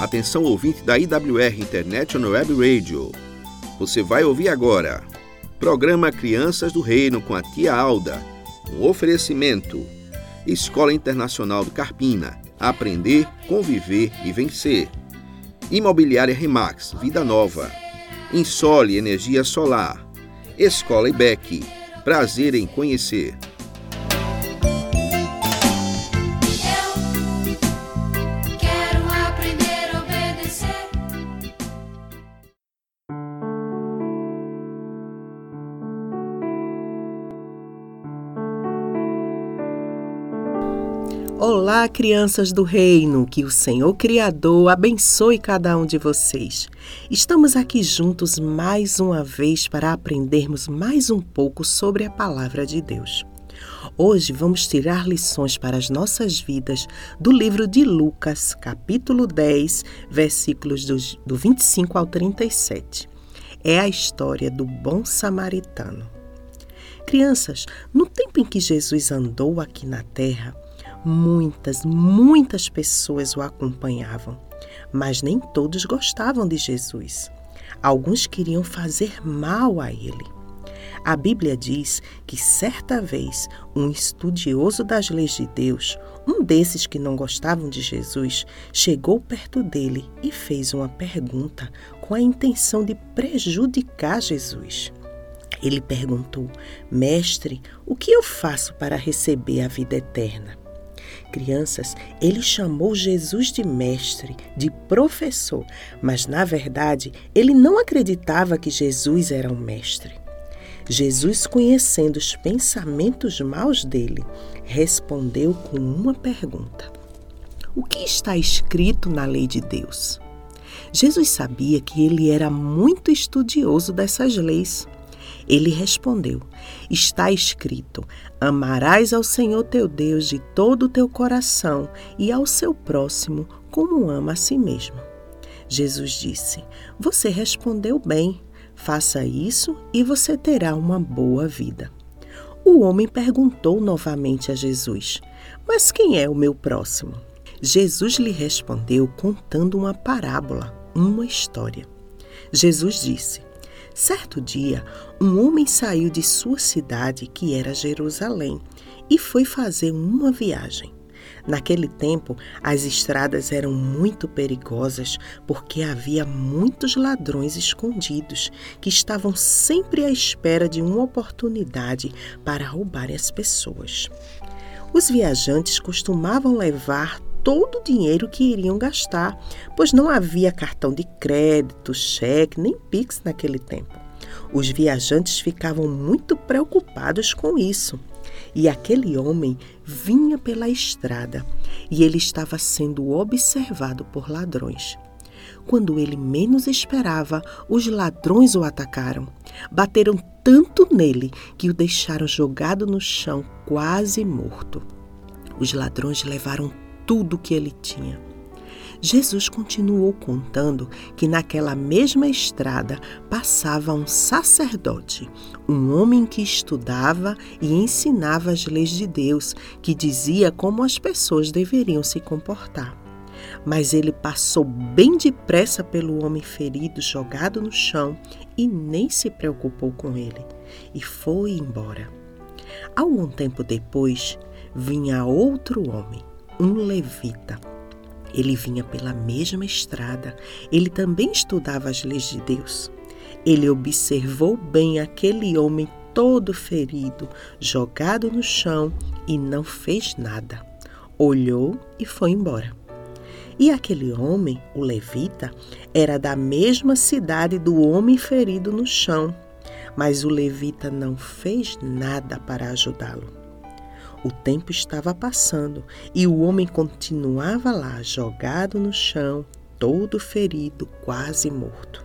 Atenção ouvinte da IWR International Web Radio. Você vai ouvir agora. Programa Crianças do Reino com a tia Alda. Um oferecimento. Escola Internacional do Carpina. Aprender, conviver e vencer. Imobiliária Remax, Vida Nova. Insole Energia Solar. Escola IBEC. Prazer em conhecer. Olá, crianças do reino, que o Senhor Criador abençoe cada um de vocês. Estamos aqui juntos mais uma vez para aprendermos mais um pouco sobre a palavra de Deus. Hoje vamos tirar lições para as nossas vidas do livro de Lucas, capítulo 10, versículos do, do 25 ao 37. É a história do bom samaritano. Crianças, no tempo em que Jesus andou aqui na terra, Muitas, muitas pessoas o acompanhavam, mas nem todos gostavam de Jesus. Alguns queriam fazer mal a ele. A Bíblia diz que certa vez um estudioso das leis de Deus, um desses que não gostavam de Jesus, chegou perto dele e fez uma pergunta com a intenção de prejudicar Jesus. Ele perguntou: Mestre, o que eu faço para receber a vida eterna? Crianças, ele chamou Jesus de mestre, de professor, mas na verdade ele não acreditava que Jesus era um mestre. Jesus, conhecendo os pensamentos maus dele, respondeu com uma pergunta: O que está escrito na lei de Deus? Jesus sabia que ele era muito estudioso dessas leis. Ele respondeu: Está escrito: Amarás ao Senhor teu Deus de todo o teu coração e ao seu próximo como ama a si mesmo. Jesus disse: Você respondeu bem. Faça isso e você terá uma boa vida. O homem perguntou novamente a Jesus: Mas quem é o meu próximo? Jesus lhe respondeu contando uma parábola, uma história. Jesus disse: Certo dia, um homem saiu de sua cidade, que era Jerusalém, e foi fazer uma viagem. Naquele tempo, as estradas eram muito perigosas porque havia muitos ladrões escondidos que estavam sempre à espera de uma oportunidade para roubarem as pessoas. Os viajantes costumavam levar todo o dinheiro que iriam gastar, pois não havia cartão de crédito, cheque nem Pix naquele tempo. Os viajantes ficavam muito preocupados com isso. E aquele homem vinha pela estrada e ele estava sendo observado por ladrões. Quando ele menos esperava, os ladrões o atacaram. Bateram tanto nele que o deixaram jogado no chão, quase morto. Os ladrões levaram tudo que ele tinha. Jesus continuou contando que naquela mesma estrada passava um sacerdote, um homem que estudava e ensinava as leis de Deus, que dizia como as pessoas deveriam se comportar. Mas ele passou bem depressa pelo homem ferido, jogado no chão, e nem se preocupou com ele, e foi embora. Algum tempo depois, vinha outro homem um levita. Ele vinha pela mesma estrada, ele também estudava as leis de Deus. Ele observou bem aquele homem todo ferido, jogado no chão e não fez nada. Olhou e foi embora. E aquele homem, o levita, era da mesma cidade do homem ferido no chão, mas o levita não fez nada para ajudá-lo. O tempo estava passando e o homem continuava lá, jogado no chão, todo ferido, quase morto.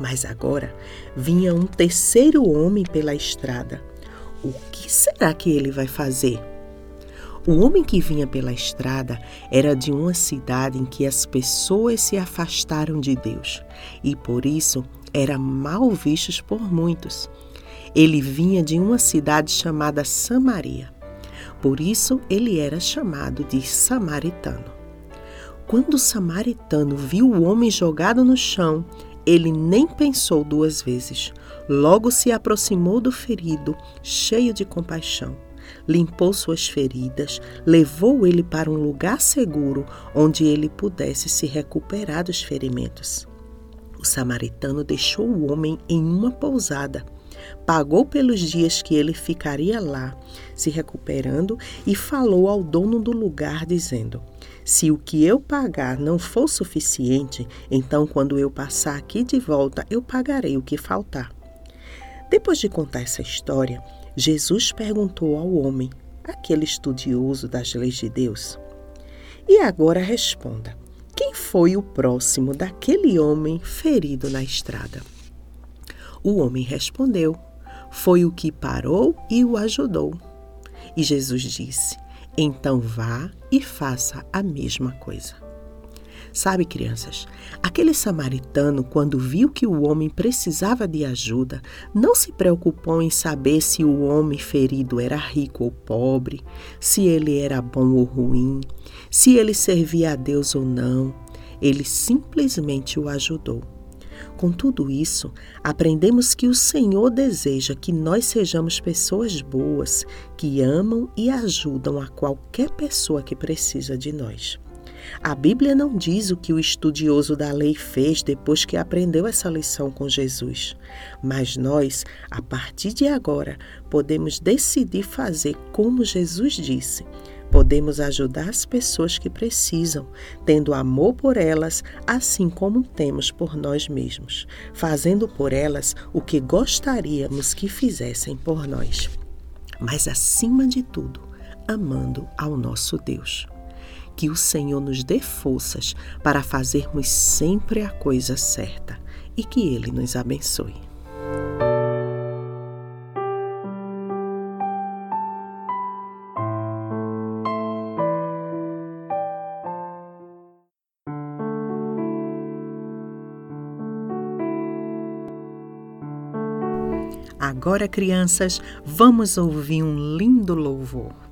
Mas agora vinha um terceiro homem pela estrada. O que será que ele vai fazer? O homem que vinha pela estrada era de uma cidade em que as pessoas se afastaram de Deus e por isso era mal visto por muitos. Ele vinha de uma cidade chamada Samaria. Por isso ele era chamado de samaritano. Quando o samaritano viu o homem jogado no chão, ele nem pensou duas vezes. Logo se aproximou do ferido, cheio de compaixão. Limpou suas feridas, levou ele para um lugar seguro onde ele pudesse se recuperar dos ferimentos. O samaritano deixou o homem em uma pousada pagou pelos dias que ele ficaria lá, se recuperando, e falou ao dono do lugar, dizendo: Se o que eu pagar não for suficiente, então quando eu passar aqui de volta, eu pagarei o que faltar. Depois de contar essa história, Jesus perguntou ao homem, aquele estudioso das leis de Deus: E agora responda: quem foi o próximo daquele homem ferido na estrada? O homem respondeu: Foi o que parou e o ajudou. E Jesus disse: Então vá e faça a mesma coisa. Sabe, crianças, aquele samaritano, quando viu que o homem precisava de ajuda, não se preocupou em saber se o homem ferido era rico ou pobre, se ele era bom ou ruim, se ele servia a Deus ou não. Ele simplesmente o ajudou. Com tudo isso, aprendemos que o Senhor deseja que nós sejamos pessoas boas, que amam e ajudam a qualquer pessoa que precisa de nós. A Bíblia não diz o que o estudioso da lei fez depois que aprendeu essa lição com Jesus, mas nós, a partir de agora, podemos decidir fazer como Jesus disse Podemos ajudar as pessoas que precisam, tendo amor por elas, assim como temos por nós mesmos, fazendo por elas o que gostaríamos que fizessem por nós. Mas, acima de tudo, amando ao nosso Deus. Que o Senhor nos dê forças para fazermos sempre a coisa certa e que Ele nos abençoe. Agora, crianças, vamos ouvir um lindo louvor.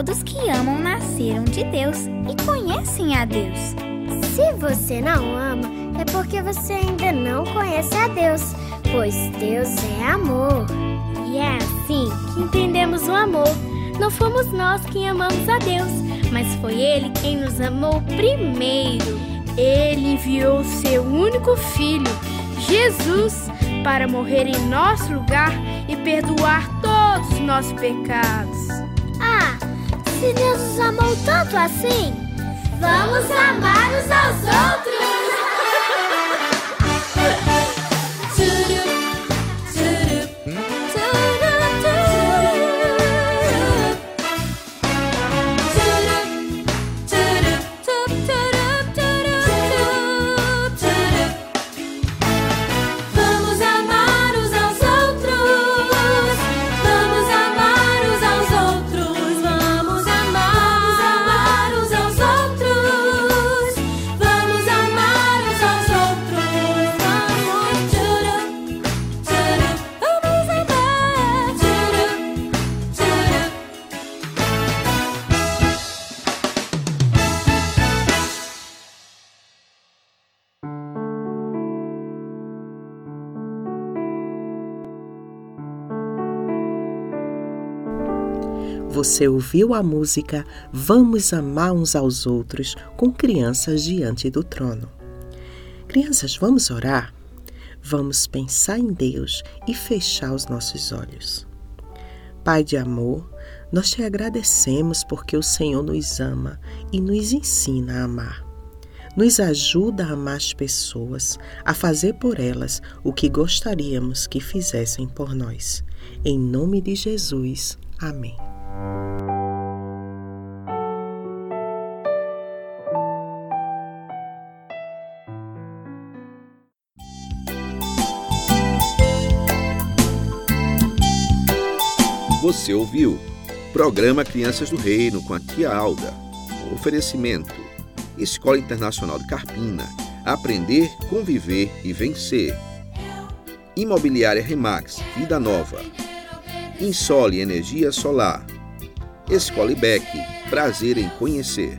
Todos que amam nasceram de Deus e conhecem a Deus. Se você não ama, é porque você ainda não conhece a Deus, pois Deus é amor. E é assim que entendemos o amor. Não fomos nós quem amamos a Deus, mas foi Ele quem nos amou primeiro. Ele enviou seu único filho, Jesus, para morrer em nosso lugar e perdoar todos os nossos pecados. Se Deus nos amou tanto assim, vamos amar uns aos outros! Você ouviu a música Vamos Amar Uns aos Outros com crianças diante do trono. Crianças, vamos orar? Vamos pensar em Deus e fechar os nossos olhos. Pai de amor, nós te agradecemos porque o Senhor nos ama e nos ensina a amar. Nos ajuda a amar as pessoas, a fazer por elas o que gostaríamos que fizessem por nós. Em nome de Jesus. Amém. Você ouviu? Programa Crianças do Reino com a tia Alda. Oferecimento: Escola Internacional de Carpina. Aprender, conviver e vencer. Imobiliária Remax, Vida Nova. Insole Energia Solar. Escola IBEC, prazer em conhecer.